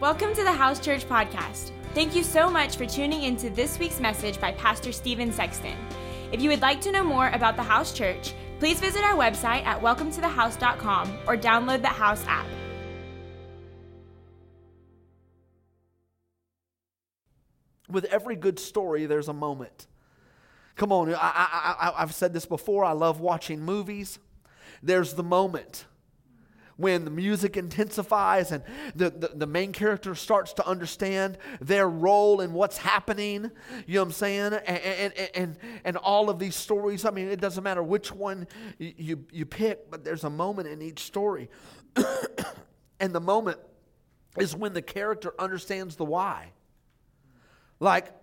Welcome to the House Church Podcast. Thank you so much for tuning into this week's message by Pastor Steven Sexton. If you would like to know more about the House Church, please visit our website at welcometothehouse.com or download the House app. With every good story, there's a moment. Come on, I, I, I, I've said this before. I love watching movies. There's the moment when the music intensifies and the, the, the, main character starts to understand their role in what's happening. You know what I'm saying? And, and, and, and all of these stories, I mean, it doesn't matter which one you, you pick, but there's a moment in each story. and the moment is when the character understands the why. Like,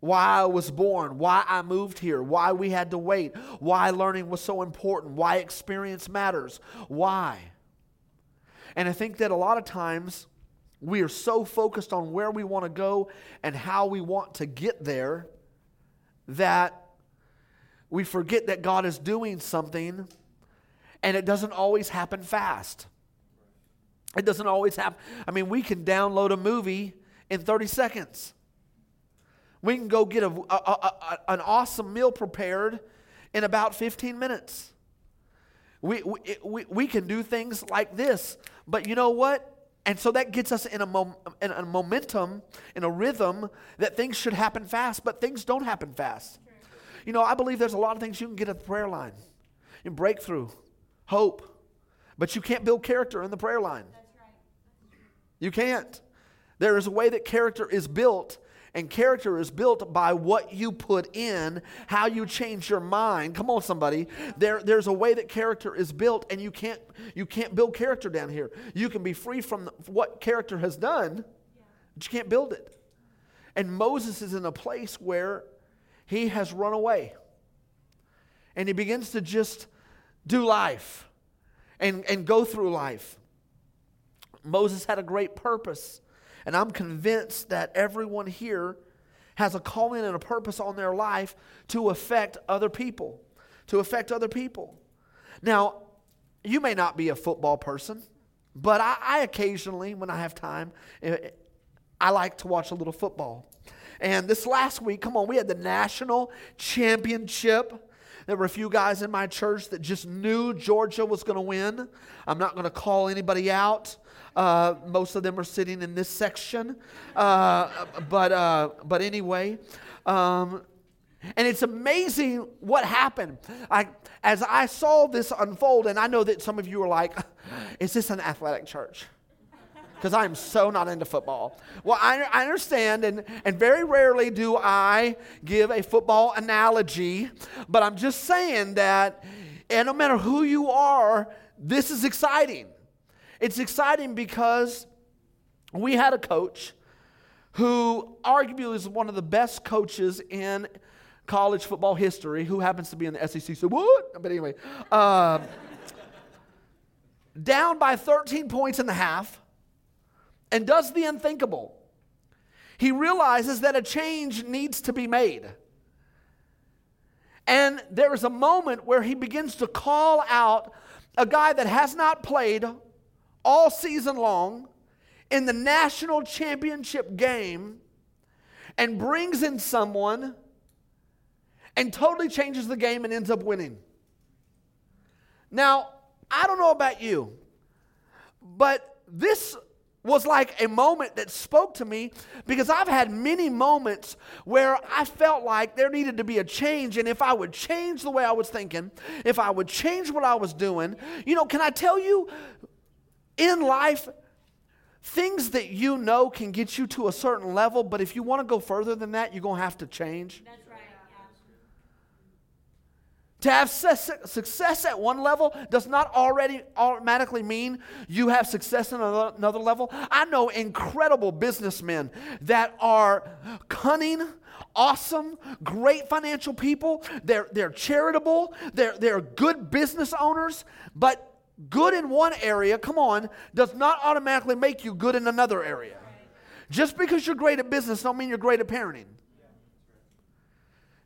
why I was born, why I moved here, why we had to wait, why learning was so important, why experience matters, why. And I think that a lot of times we are so focused on where we want to go and how we want to get there that we forget that God is doing something and it doesn't always happen fast. It doesn't always happen. I mean, we can download a movie in 30 seconds. We can go get a, a, a, an awesome meal prepared in about 15 minutes. We, we, we, we can do things like this. But you know what? And so that gets us in a, mom, in a momentum, in a rhythm that things should happen fast, but things don't happen fast. You know, I believe there's a lot of things you can get at the prayer line in breakthrough, hope, but you can't build character in the prayer line. You can't. There is a way that character is built and character is built by what you put in, how you change your mind. Come on, somebody. There, there's a way that character is built, and you can't, you can't build character down here. You can be free from what character has done, but you can't build it. And Moses is in a place where he has run away. And he begins to just do life and, and go through life. Moses had a great purpose. And I'm convinced that everyone here has a calling and a purpose on their life to affect other people. To affect other people. Now, you may not be a football person, but I, I occasionally, when I have time, eh, I like to watch a little football. And this last week, come on, we had the national championship. There were a few guys in my church that just knew Georgia was going to win. I'm not going to call anybody out. Uh, most of them are sitting in this section. Uh, but, uh, but anyway, um, and it's amazing what happened. I, as I saw this unfold, and I know that some of you are like, is this an athletic church? Because I'm so not into football. Well, I, I understand, and, and very rarely do I give a football analogy, but I'm just saying that, and no matter who you are, this is exciting. It's exciting because we had a coach who arguably is one of the best coaches in college football history, who happens to be in the SEC. So what? But anyway, uh, down by 13 points and a half, and does the unthinkable. He realizes that a change needs to be made. And there is a moment where he begins to call out a guy that has not played all season long in the national championship game and brings in someone and totally changes the game and ends up winning. Now, I don't know about you, but this was like a moment that spoke to me because I've had many moments where I felt like there needed to be a change. And if I would change the way I was thinking, if I would change what I was doing, you know, can I tell you, in life, things that you know can get you to a certain level, but if you want to go further than that, you're going to have to change. That's right. To have success at one level does not already automatically mean you have success in another level. I know incredible businessmen that are cunning, awesome, great financial people. They're, they're charitable, they're, they're good business owners, but good in one area, come on, does not automatically make you good in another area. Just because you're great at business don't mean you're great at parenting.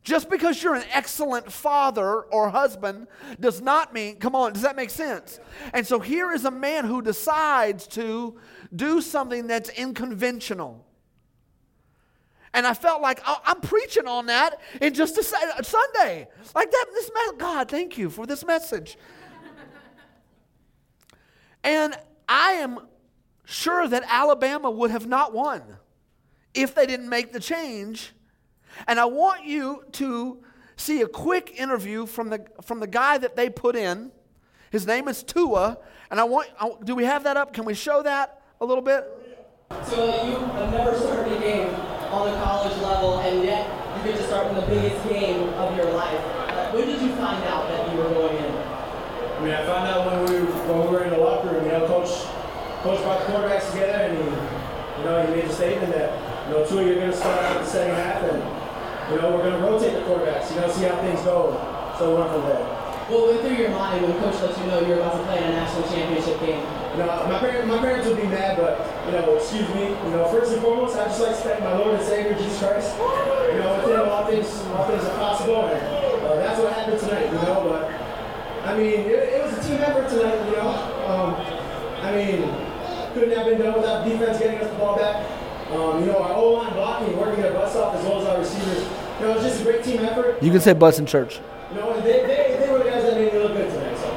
Just because you're an excellent father or husband does not mean, come on, does that make sense? And so here is a man who decides to do something that's unconventional. And I felt like oh, I'm preaching on that in just a Sunday. Like that, this God, thank you for this message. And I am sure that Alabama would have not won if they didn't make the change and I want you to see a quick interview from the, from the guy that they put in. His name is Tua. And I want, I, do we have that up? Can we show that a little bit? So you have never started a game on the college level, and yet you get to start in the biggest game of your life. When did you find out that you were going in? I mean, I found out when we were, when we were in the locker room. You know, coach, coach brought the quarterbacks together, and he, you know, he made a statement that, you know, Tua, you're going to start out the second half, and you know, we're going to rotate the quarterbacks, you know, see how things go. So we went from there. What went through your mind when coach lets you know you're about to play in a national championship game? You know, my, parents, my parents would be mad, but, you know, excuse me, you know, first and foremost, I just like to thank my Lord and Savior, Jesus Christ. You know, with him, all things, all things are possible, and uh, that's what happened tonight, you know, but, I mean, it, it was a team effort tonight, you know. Um, I mean, couldn't have been done without defense getting us the ball back. Um, you know, our O-line blocking, working their butts off, as well as our receivers. You know, it was just a great team effort. You can say butts in church. You know, they, they, they were the guys that made me look good tonight. So.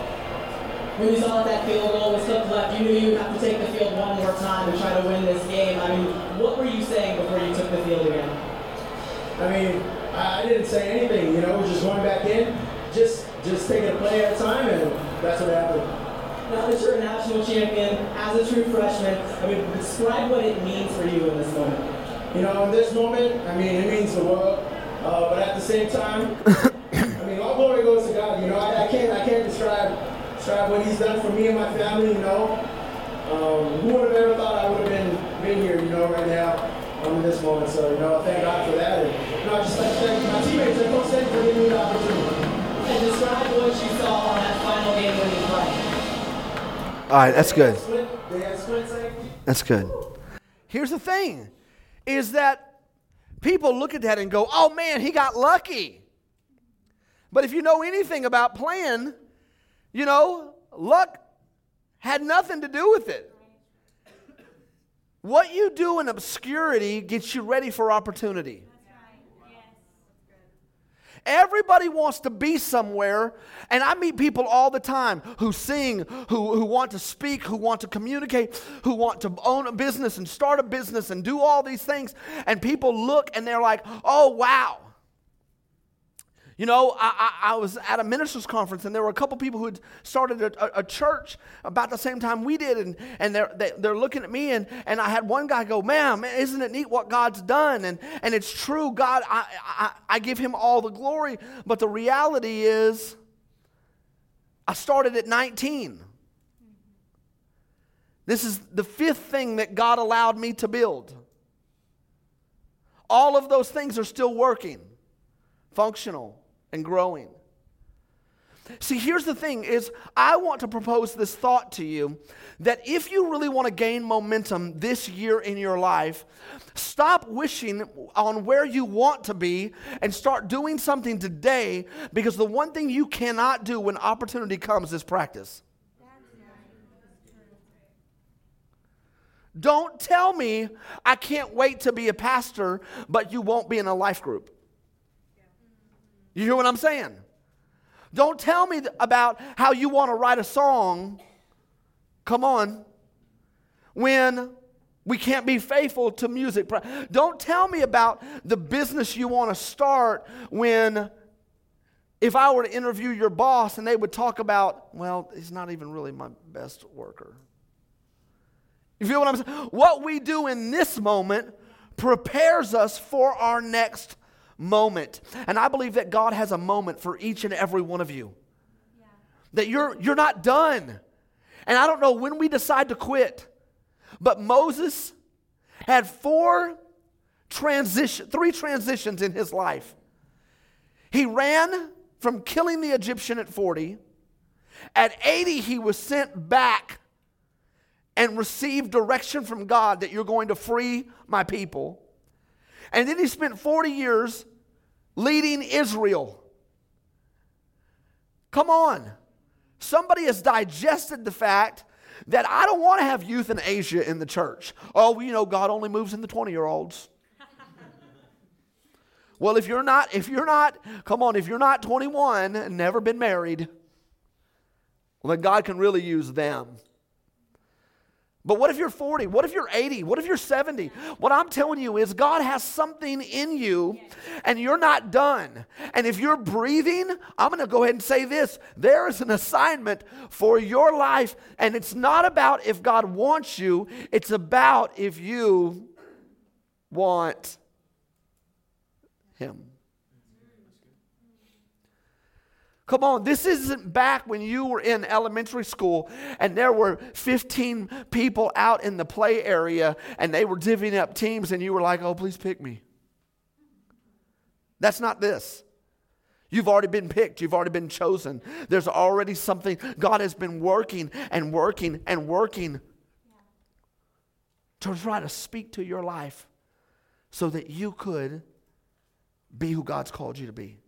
When you saw that field goal was slipped left, you knew you would have to take the field one more time and try to win this game. I mean, what were you saying before you took the field again? I mean, I, I didn't say anything. You know, we're just going back in, just taking a play at a time, and that's what happened now that you're a national champion, as a true freshman, I mean, describe what it means for you in this moment. You know, in this moment, I mean, it means the world. Uh, but at the same time, I mean, all glory goes to God. You know, I, I, can't, I can't describe, describe what He's done for me and my family. You know, um, who would have ever thought I would have been been here? You know, right now. Um, in this moment, so you know, thank God for that, and you know, I just like to thank my teammates and coach for giving me the opportunity. And describe what you saw on that final game you played. All right, that's good. That's good. Here's the thing is that people look at that and go, oh man, he got lucky. But if you know anything about playing, you know, luck had nothing to do with it. What you do in obscurity gets you ready for opportunity. Everybody wants to be somewhere. And I meet people all the time who sing, who, who want to speak, who want to communicate, who want to own a business and start a business and do all these things. And people look and they're like, oh, wow. You know, I, I, I, was at a ministers' conference and there were a couple people who had started a, a, a church about the same time we did. And, and they're, they, they are looking at me, and, and I had one guy go, Man, isn't it neat what God's done? And, and it's true, God, I, I, I give him all the glory. But the reality is, I started at 19. This is the fifth thing that God allowed me to build. All of those things are still working, functional and growing. See, here's the thing is I want to propose this thought to you that if you really want to gain momentum this year in your life, stop wishing on where you want to be and start doing something today because the one thing you cannot do when opportunity comes is practice. Don't tell me I can't wait to be a pastor, but you won't be in a life group. You hear what I'm saying? Don't tell me about how you want to write a song. Come on. When we can't be faithful to music. Don't tell me about the business you want to start when if I were to interview your boss and they would talk about, well, he's not even really my best worker. You feel what I'm saying? What we do in this moment prepares us for our next moment. And I believe that God has a moment for each and every one of you. Yeah. That you're, you're not done. And I don't know when we decide to quit, but Moses had four transition, three transitions in his life. He ran from killing the Egyptian at 40. At 80, he was sent back and received direction from God that you're going to free my people. And then he spent 40 years leading Israel. Come on. Somebody has digested the fact that I don't want to have euthanasia in the church. Oh, you know, God only moves in the 20 year olds. well, if you're not, if you're not, come on, if you're not 21 and never been married, well, then God can really use them. But what if you're 40? What if you're 80? What if you're 70? What I'm telling you is God has something in you and you're not done. And if you're breathing, I'm going to go ahead and say this there is an assignment for your life. And it's not about if God wants you, it's about if you want Him. Come on, this isn't back when you were in elementary school and there were 15 people out in the play area and they were divvying up teams and you were like, oh, please pick me. That's not this. You've already been picked. You've already been chosen. There's already something. God has been working and working and working to try to speak to your life so that you could be who God's called you to be.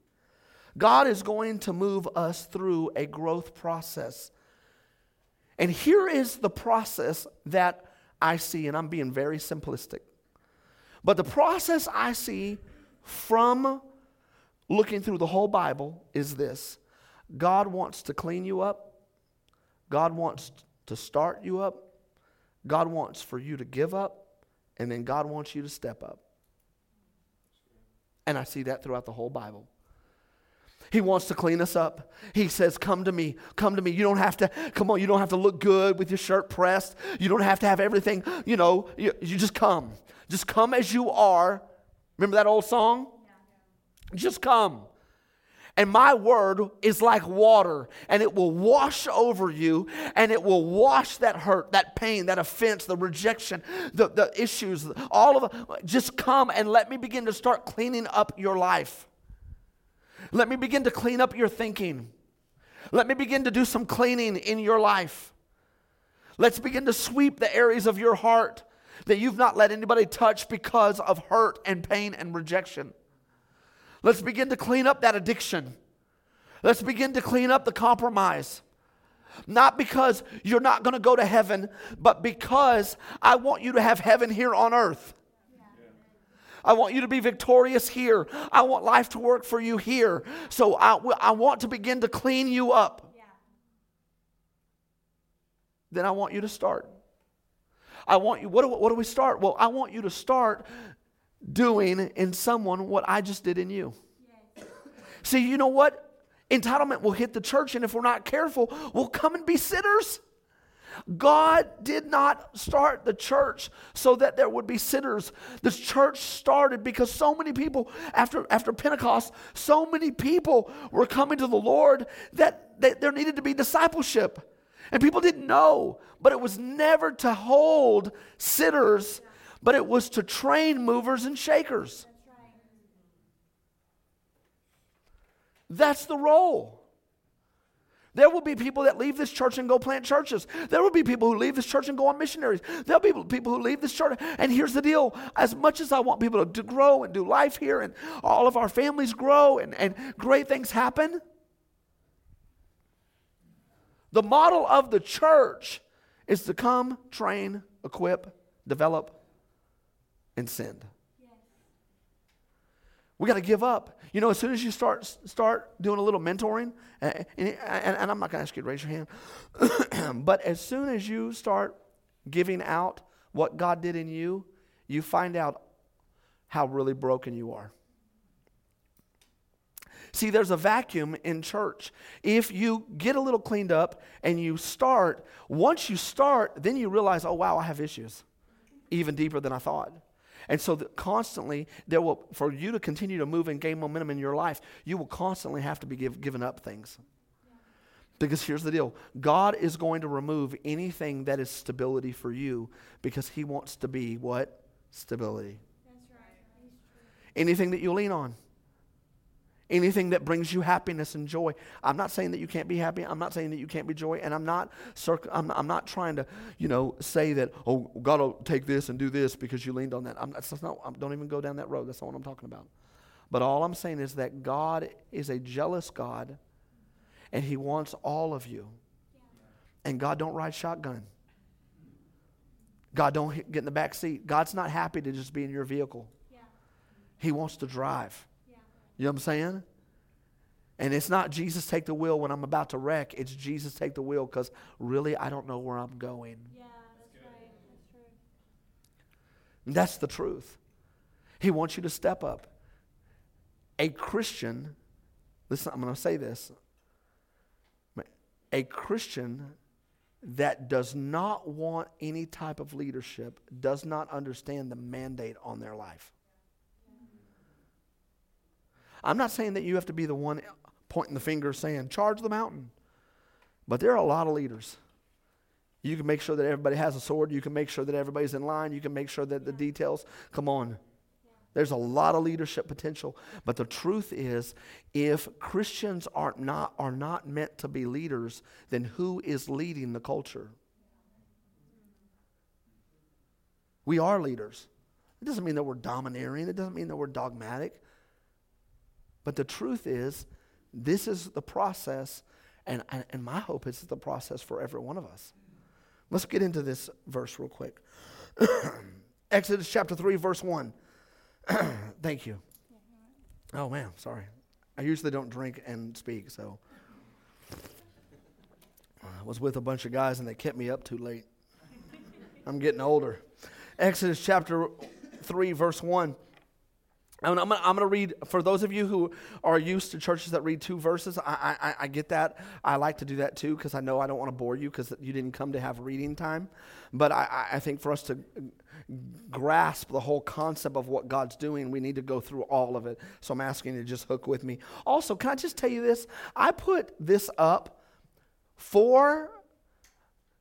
God is going to move us through a growth process. And here is the process that I see, and I'm being very simplistic. But the process I see from looking through the whole Bible is this God wants to clean you up, God wants to start you up, God wants for you to give up, and then God wants you to step up. And I see that throughout the whole Bible. He wants to clean us up. He says, Come to me, come to me. You don't have to, come on, you don't have to look good with your shirt pressed. You don't have to have everything, you know, you, you just come. Just come as you are. Remember that old song? Just come. And my word is like water, and it will wash over you, and it will wash that hurt, that pain, that offense, the rejection, the, the issues, all of it. Just come and let me begin to start cleaning up your life. Let me begin to clean up your thinking. Let me begin to do some cleaning in your life. Let's begin to sweep the areas of your heart that you've not let anybody touch because of hurt and pain and rejection. Let's begin to clean up that addiction. Let's begin to clean up the compromise. Not because you're not going to go to heaven, but because I want you to have heaven here on earth. I want you to be victorious here. I want life to work for you here. So I, I want to begin to clean you up. Yeah. Then I want you to start. I want you, what do, what do we start? Well, I want you to start doing in someone what I just did in you. Yes. See, you know what? Entitlement will hit the church, and if we're not careful, we'll come and be sinners. God did not start the church so that there would be sinners. The church started because so many people, after, after Pentecost, so many people were coming to the Lord that, that there needed to be discipleship. And people didn't know, but it was never to hold sinners, but it was to train movers and shakers. That's the role. There will be people that leave this church and go plant churches. There will be people who leave this church and go on missionaries. There'll be people who leave this church. And here's the deal as much as I want people to, to grow and do life here and all of our families grow and, and great things happen, the model of the church is to come, train, equip, develop, and send. We got to give up. You know, as soon as you start start doing a little mentoring, and, and, and I'm not going to ask you to raise your hand, but as soon as you start giving out what God did in you, you find out how really broken you are. See, there's a vacuum in church. If you get a little cleaned up and you start, once you start, then you realize, oh, wow, I have issues, even deeper than I thought. And so that constantly, there will, for you to continue to move and gain momentum in your life, you will constantly have to be give, giving up things. Because here's the deal God is going to remove anything that is stability for you because He wants to be what? Stability. Right. Anything that you lean on anything that brings you happiness and joy. I'm not saying that you can't be happy. I'm not saying that you can't be joy. And I'm not, circ- I'm, I'm not trying to, you know, say that, oh, God will take this and do this because you leaned on that. I'm, that's not, I don't even go down that road. That's not what I'm talking about. But all I'm saying is that God is a jealous God and he wants all of you. And God don't ride shotgun. God don't get in the back seat. God's not happy to just be in your vehicle. He wants to drive. You know what I'm saying? And it's not Jesus take the wheel when I'm about to wreck. It's Jesus take the wheel because really I don't know where I'm going. Yeah, that's right. That's true. And that's the truth. He wants you to step up. A Christian, listen, I'm going to say this. A Christian that does not want any type of leadership does not understand the mandate on their life. I'm not saying that you have to be the one pointing the finger saying, charge the mountain. But there are a lot of leaders. You can make sure that everybody has a sword. You can make sure that everybody's in line. You can make sure that the details, come on. There's a lot of leadership potential. But the truth is, if Christians are not, are not meant to be leaders, then who is leading the culture? We are leaders. It doesn't mean that we're domineering, it doesn't mean that we're dogmatic. But the truth is, this is the process, and, and, and my hope is the process for every one of us. Let's get into this verse real quick. Exodus chapter 3, verse 1. Thank you. Oh, man, sorry. I usually don't drink and speak, so. I was with a bunch of guys and they kept me up too late. I'm getting older. Exodus chapter 3, verse 1. I'm going to read, for those of you who are used to churches that read two verses, I, I, I get that. I like to do that too because I know I don't want to bore you because you didn't come to have reading time. But I, I think for us to grasp the whole concept of what God's doing, we need to go through all of it. So I'm asking you to just hook with me. Also, can I just tell you this? I put this up for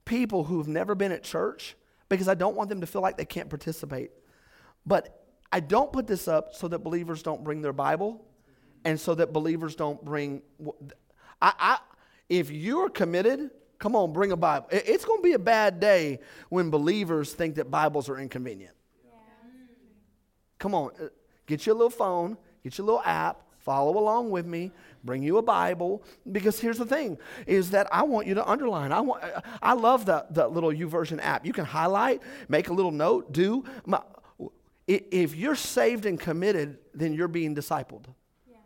people who've never been at church because I don't want them to feel like they can't participate. But I don't put this up so that believers don't bring their Bible and so that believers don't bring. I, I, if you're committed, come on, bring a Bible. It's going to be a bad day when believers think that Bibles are inconvenient. Yeah. Come on, uh, get your little phone, get your little app, follow along with me bring you a bible because here's the thing is that i want you to underline i want i love the, the little YouVersion app you can highlight make a little note do my, if you're saved and committed, then you're being discipled. Yeah.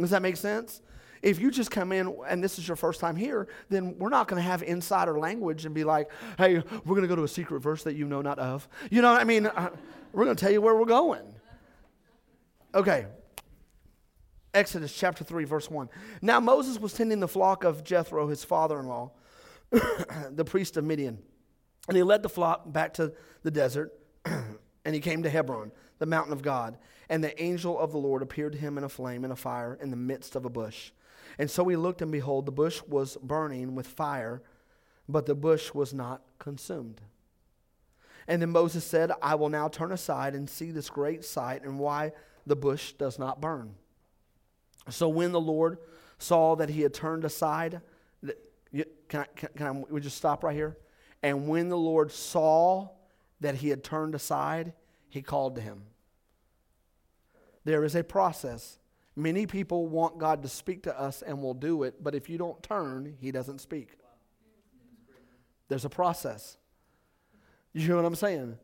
Does that make sense? If you just come in and this is your first time here, then we're not going to have insider language and be like, hey, we're going to go to a secret verse that you know not of. You know what I mean? Uh, we're going to tell you where we're going. Okay. Exodus chapter 3, verse 1. Now Moses was tending the flock of Jethro, his father in law, the priest of Midian. And he led the flock back to the desert. And he came to Hebron, the mountain of God. And the angel of the Lord appeared to him in a flame and a fire in the midst of a bush. And so he looked, and behold, the bush was burning with fire, but the bush was not consumed. And then Moses said, I will now turn aside and see this great sight, and why the bush does not burn. So when the Lord saw that he had turned aside, can I, can, can I we just stop right here? And when the Lord saw that he had turned aside, he called to him. There is a process. Many people want God to speak to us and will do it, but if you don't turn, he doesn't speak. There's a process. You hear what I'm saying?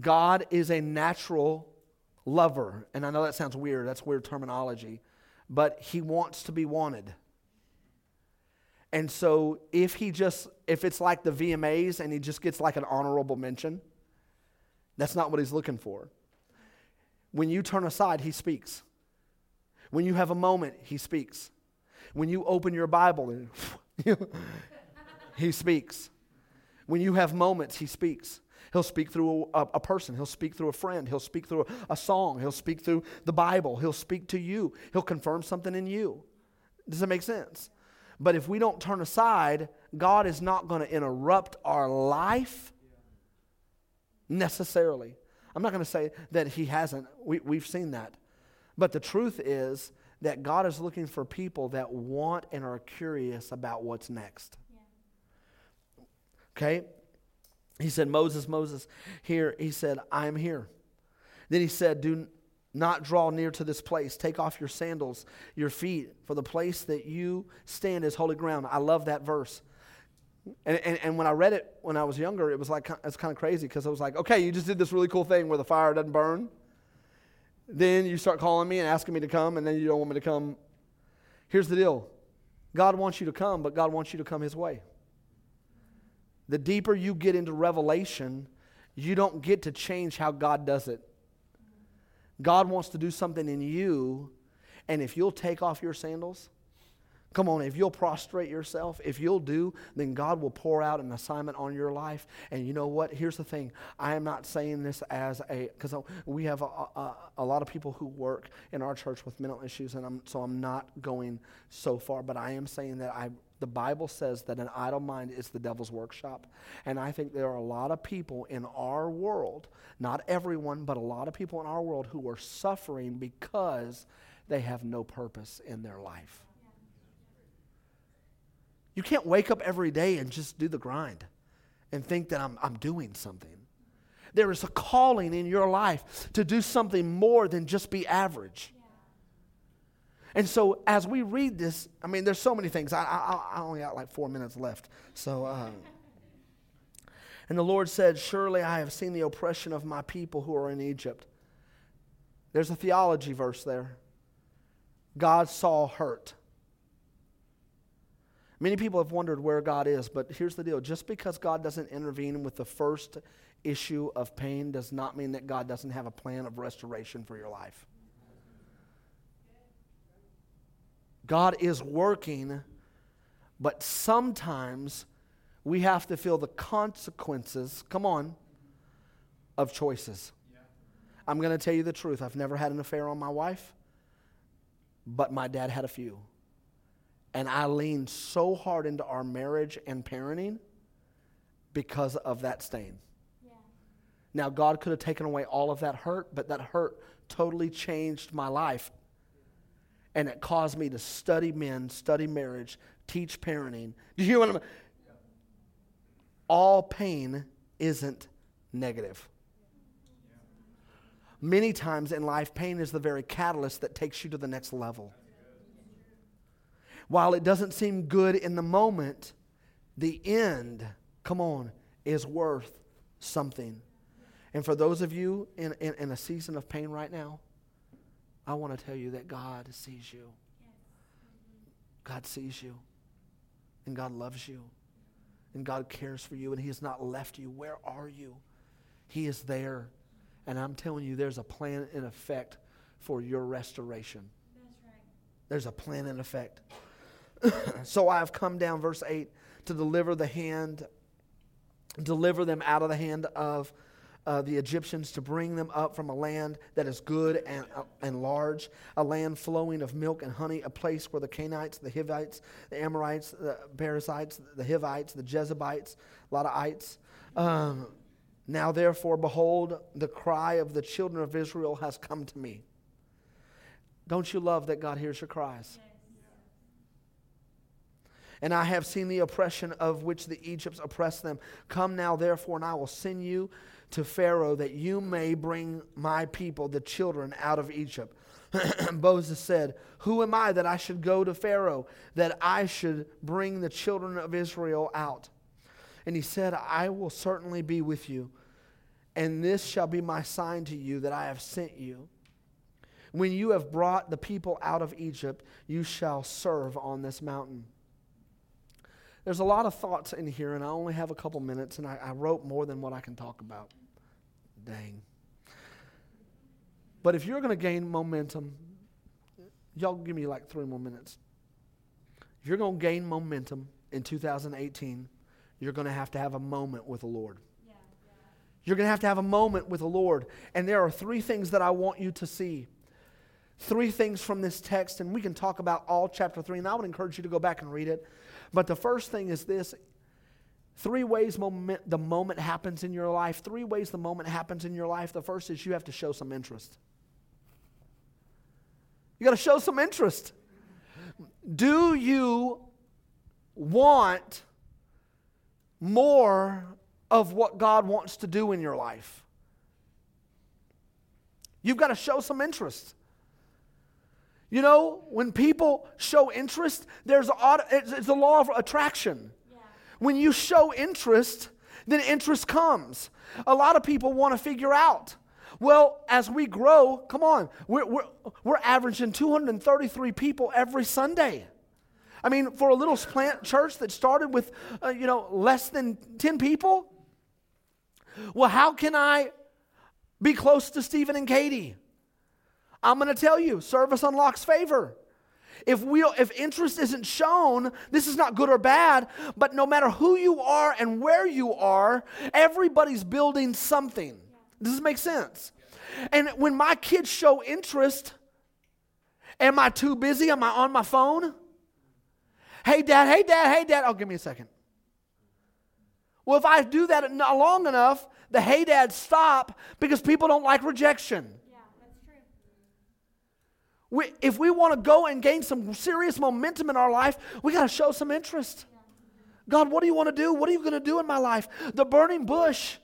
God is a natural lover. And I know that sounds weird, that's weird terminology, but he wants to be wanted. And so if he just, if it's like the VMAs and he just gets like an honorable mention, that's not what he's looking for. When you turn aside, he speaks. When you have a moment, he speaks. When you open your Bible, he speaks. When you have moments, he speaks. He'll speak through a, a, person. He'll speak through a friend. He'll speak through a, a song. He'll speak through the Bible. He'll speak to you. He'll confirm something in you. Does that make sense? But if we don't turn aside, God is not going to interrupt our life necessarily. I'm not going to say that He hasn't. We, we've seen that. But the truth is that God is looking for people that want and are curious about what's next. Yeah. Okay? He said, Moses, Moses, here. He said, I'm here. Then he said, Do not draw near to this place. Take off your sandals, your feet, for the place that you stand is holy ground. I love that verse. And, and, and when I read it when I was younger, it was like it's kind of crazy because I was like, okay, you just did this really cool thing where the fire doesn't burn. Then you start calling me and asking me to come, and then you don't want me to come. Here's the deal God wants you to come, but God wants you to come His way. The deeper you get into revelation, you don't get to change how God does it. God wants to do something in you, and if you'll take off your sandals, Come on, if you'll prostrate yourself, if you'll do, then God will pour out an assignment on your life. And you know what? Here's the thing I am not saying this as a, because we have a, a, a, lot of people who work in our church with mental issues, and I'm, so I'm not going so far, but I am saying that I, the Bible says that an idle mind is the devil's workshop. And I think there are a lot of people in our world, not everyone, but a lot of people in our world who are suffering because they have no purpose in their life. You can't wake up every day and just do the grind and think that I'm, I'm doing something. There is a calling in your life to do something more than just be average. And so, as we read this, I mean, there's so many things. I, I, I only got like four minutes left. So, uh, and the Lord said, Surely I have seen the oppression of my people who are in Egypt. There's a theology verse there. God saw hurt. Many people have wondered where God is, but here's the deal just because God doesn't intervene with the first issue of pain does not mean that God doesn't have a plan of restoration for your life. God is working, but sometimes we have to feel the consequences, come on, of choices. I'm going to tell you the truth. I've never had an affair on my wife, but my dad had a few. And I leaned so hard into our marriage and parenting because of that stain. Yeah. Now, God could have taken away all of that hurt, but that hurt totally changed my life. And it caused me to study men, study marriage, teach parenting. Do you hear what I'm All pain isn't negative. Many times in life, pain is the very catalyst that takes you to the next level while it doesn't seem good in the moment, the end, come on, is worth something. And for those of you in, in, in a season of pain right now, I want to tell you that God sees you. God sees you. And God loves you. And God cares for you. And He has not left you. Where are you? He is there. And I'm telling you, there's a plan in effect for your restoration. Right. There's a plan in effect. so I have come down, verse 8, to deliver the hand, deliver them out of the hand of uh, the Egyptians, to bring them up from a land that is good and, uh, and large, a land flowing of milk and honey, a place where the Canaanites, the Hivites, the Amorites, the Perizzites, the Hivites, the Jebusites, a lot of ites. Um, now, therefore, behold, the cry of the children of Israel has come to me. Don't you love that God hears your cries? and I have seen the oppression of which the Egypts oppressed them. Come now, therefore, and I will send you to Pharaoh that you may bring my people, the children, out of Egypt. Moses said, Who am I that I should go to Pharaoh, that I should bring the children of Israel out? And he said, I will certainly be with you, and this shall be my sign to you that I have sent you. When you have brought the people out of Egypt, you shall serve on this mountain. There's a lot of thoughts in here, and I only have a couple minutes, and I, I wrote more than what I can talk about. Dang. But if you're going to gain momentum, y'all give me like three more minutes. If you're going to gain momentum in 2018, you're going to have to have a moment with the Lord. You're going to have to have a moment with the Lord. And there are three things that I want you to see. Three things from this text, and we can talk about all chapter three, and I would encourage you to go back and read it. But the first thing is this three ways moment, the moment happens in your life. Three ways the moment happens in your life. The first is you have to show some interest. You got to show some interest. Do you want more of what God wants to do in your life? You've got to show some interest. You know, when people show interest, there's it's, it's a law of attraction. When you show interest, then interest comes. A lot of people want to figure out. Well, as we grow, come on, we're, we're, we're averaging 233 people every Sunday. I mean, for a little plant church that started with, uh, you know, less than 10 people, well, how can I be close to Steven and Katie? I'm going to tell you, service unlocks favor. If we if interest isn't shown, this is not good or bad, but no matter who you are and where you are, everybody's building something. Does this make sense? And when my kids show interest, am I too busy? Am I on my phone? Hey dad, hey dad, hey dad. Oh, give me a second. Well, if I do that long enough, the hey dad stop because people don't like rejection. We, if we want to go and gain some serious momentum in our life, we got to show some interest. God, what do you want to do? What are you going to do in my life? The burning bush.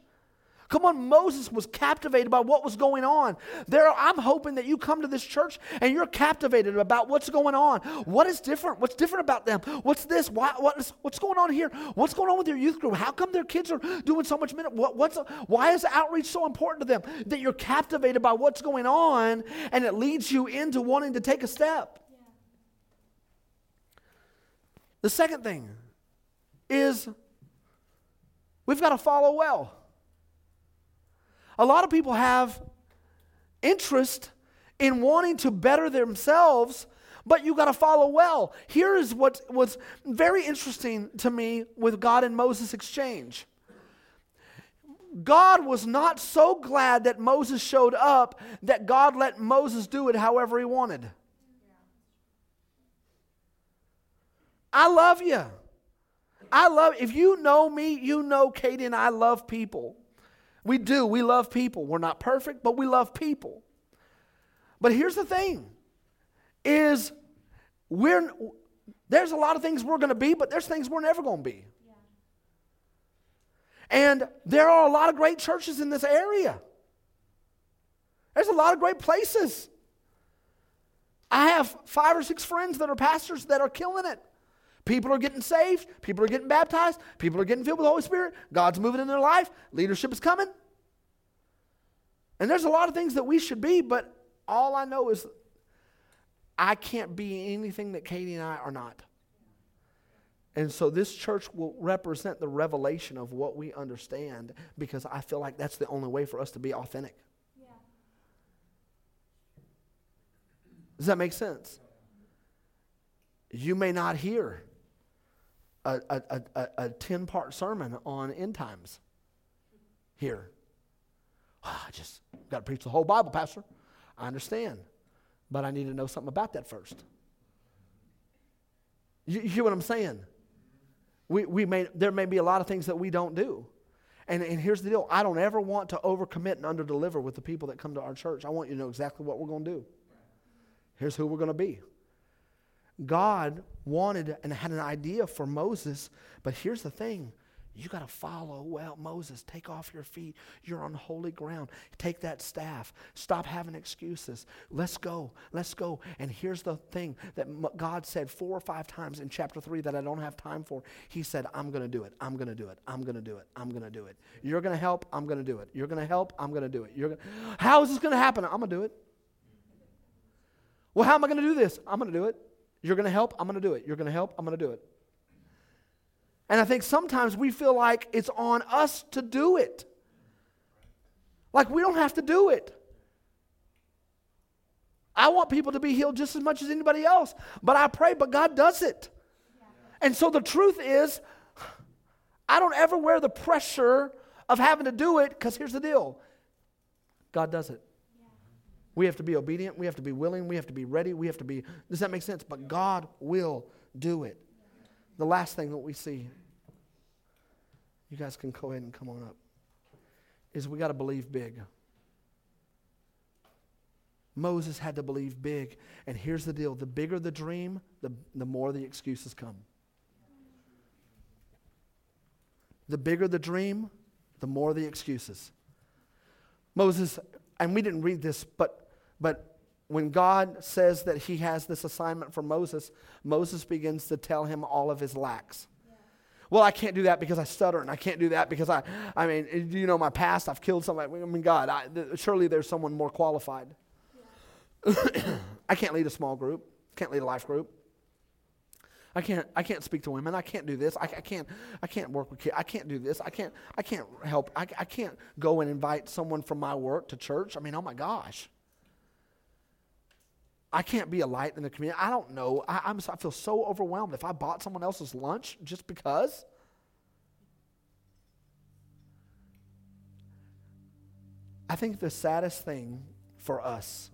Come on, Moses was captivated by what was going on. There, I'm hoping that you come to this church and you're captivated about what's going on. What is different? What's different about them? What's this? Why, what is, what's going on here? What's going on with your youth group? How come their kids are doing so much minute? What, what's, why is outreach so important to them? That you're captivated by what's going on and it leads you into wanting to take a step. The second thing is we've got to follow well. A lot of people have interest in wanting to better themselves, but you got to follow well. Here is what was very interesting to me with God and Moses' exchange. God was not so glad that Moses showed up that God let Moses do it however he wanted. I love you. I love, if you know me, you know Katie and I love people. We do. We love people. We're not perfect, but we love people. But here's the thing is we're there's a lot of things we're going to be, but there's things we're never going to be. And there are a lot of great churches in this area. There's a lot of great places. I have five or six friends that are pastors that are killing it. People are getting saved. People are getting baptized. People are getting filled with the Holy Spirit. God's moving in their life. Leadership is coming. And there's a lot of things that we should be, but all I know is I can't be anything that Katie and I are not. And so this church will represent the revelation of what we understand because I feel like that's the only way for us to be authentic. Yeah. Does that make sense? You may not hear a, a, a, a 10 part sermon on end times here. "Ah, I just got to preach the whole Bible, Pastor. I understand, but I need to know something about that first. You, you hear what I'm saying? We, we may, there may be a lot of things that we don't do. And, and here's the deal I don't ever want to overcommit and underdeliver with the people that come to our church. I want you to know exactly what we're going to do. Here's who we're going to be. God wanted and had an idea for Moses, but here's the thing you got to follow well. Moses, take off your feet. You're on holy ground. Take that staff. Stop having excuses. Let's go. Let's go. And here's the thing that God said four or five times in chapter three that I don't have time for. He said, I'm going to do it. I'm going to do it. I'm going to do it. I'm going to do it. You're going to help. I'm going to do it. You're going to help. I'm going to do it. You're gonna, how is this going to happen? I'm going to do it. Well, how am I going to do this? I'm going to do it. You're going to help? I'm going to do it. You're going to help? I'm going to do it. And I think sometimes we feel like it's on us to do it. Like we don't have to do it. I want people to be healed just as much as anybody else, but I pray, but God does it. And so the truth is, I don't ever wear the pressure of having to do it because here's the deal God does it. We have to be obedient. We have to be willing. We have to be ready. We have to be. Does that make sense? But God will do it. The last thing that we see, you guys can go ahead and come on up, is we got to believe big. Moses had to believe big. And here's the deal the bigger the dream, the, the more the excuses come. The bigger the dream, the more the excuses. Moses and we didn't read this, but, but when God says that he has this assignment for Moses, Moses begins to tell him all of his lacks. Well, I can't do that because I stutter, and I can't do that because I, I mean, you know my past, I've killed somebody. I mean, God, I, th- surely there's someone more qualified. I can't lead a small group, can't lead a life group. I can't, I can't speak to women. I can't do this. I, I can't, I can't work with kids. I can't do this. I can't, I can't help. I, I can't go and invite someone from my work to church. I mean, oh my gosh. I can't be a light in the community. I don't know. I, I'm, I feel so overwhelmed. If I bought someone else's lunch just because, I think the saddest thing for us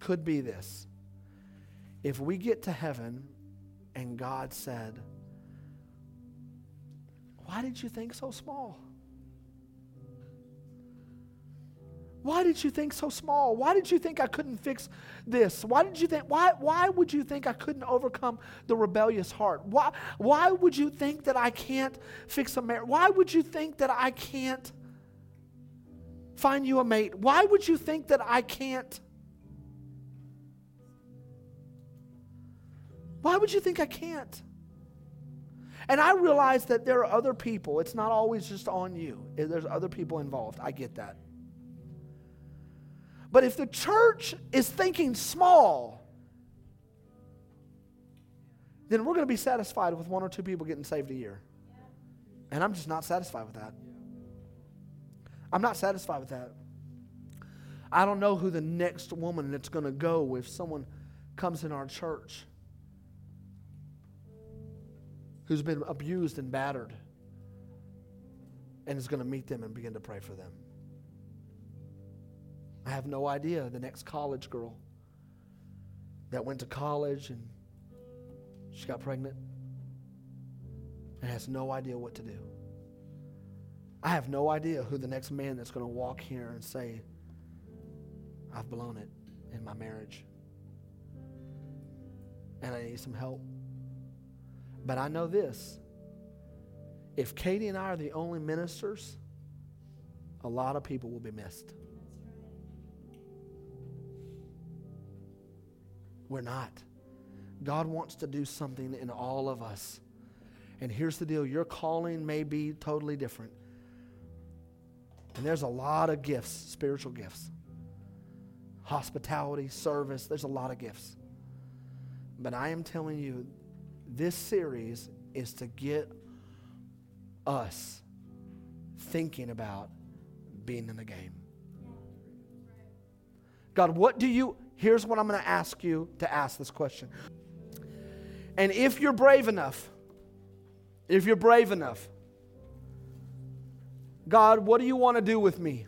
could be this. If we get to heaven and God said, Why did you think so small? Why did you think so small? Why did you think I couldn't fix this? Why did you think why why would you think I couldn't overcome the rebellious heart? Why why would you think that I can't fix a marriage? Why would you think that I can't find you a mate? Why would you think that I can't Why would you think I can't? And I realize that there are other people. It's not always just on you. Eh, there's other people involved. I get that. But if the church is thinking small, then we're going to be satisfied with one or two people getting saved a year. And I'm just not satisfied with that. I'm not satisfied with that. I don't know who the next woman that's going to go if someone comes in our church who's been abused and battered and is going to meet them and begin to pray for them. I have no idea. The next college girl that went to college and she got pregnant and has no idea what to do. I have no idea who the next man that's going to walk here and say, I've blown it in my marriage and I need some help. But I know this if Katie and I are the only ministers, a lot of people will be missed. We're not. God wants to do something in all of us. And here's the deal your calling may be totally different. And there's a lot of gifts, spiritual gifts hospitality, service, there's a lot of gifts. But I am telling you, this series is to get us thinking about being in the game. God, what do you, here's what I'm going to ask you to ask this question. And if you're brave enough, if you're brave enough, God, what do you want to do with me?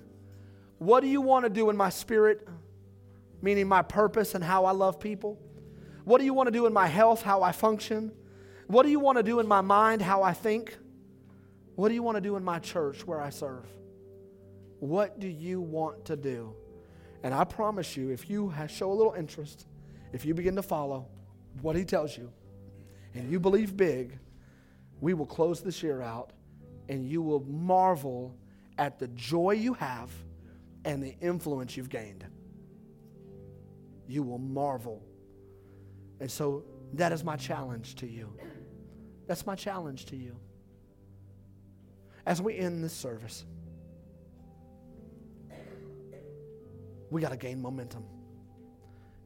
What do you want to do in my spirit, meaning my purpose and how I love people? What do you want to do in my health, how I function? What do you want to do in my mind, how I think? What do you want to do in my church where I serve? What do you want to do? And I promise you, if you show a little interest, if you begin to follow what he tells you, and you believe big, we will close this year out and you will marvel at the joy you have and the influence you've gained. You will marvel. And so that is my challenge to you. That's my challenge to you. As we end this service, we got to gain momentum.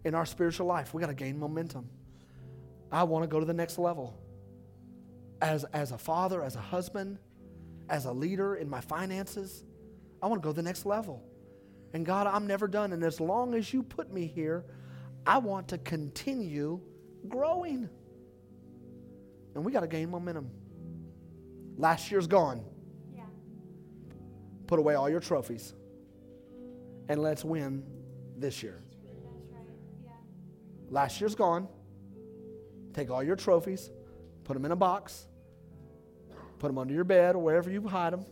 In our spiritual life, we got to gain momentum. I want to go to the next level. As, as a father, as a husband, as a leader in my finances, I want to go to the next level. And God, I'm never done. And as long as you put me here, I want to continue growing. And we got to gain momentum. Last year's gone. Yeah. Put away all your trophies. And let's win this year. Right. Yeah. Last year's gone. Take all your trophies, put them in a box, put them under your bed or wherever you hide them.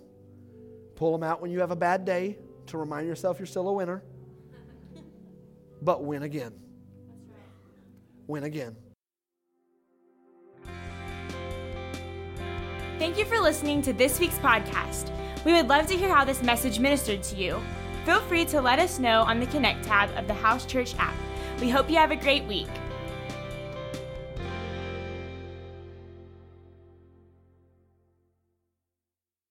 Pull them out when you have a bad day to remind yourself you're still a winner. But win again. Win again. Thank you for listening to this week's podcast. We would love to hear how this message ministered to you. feel free to let us know on the Connect tab of the House Church app. We hope you have a great week.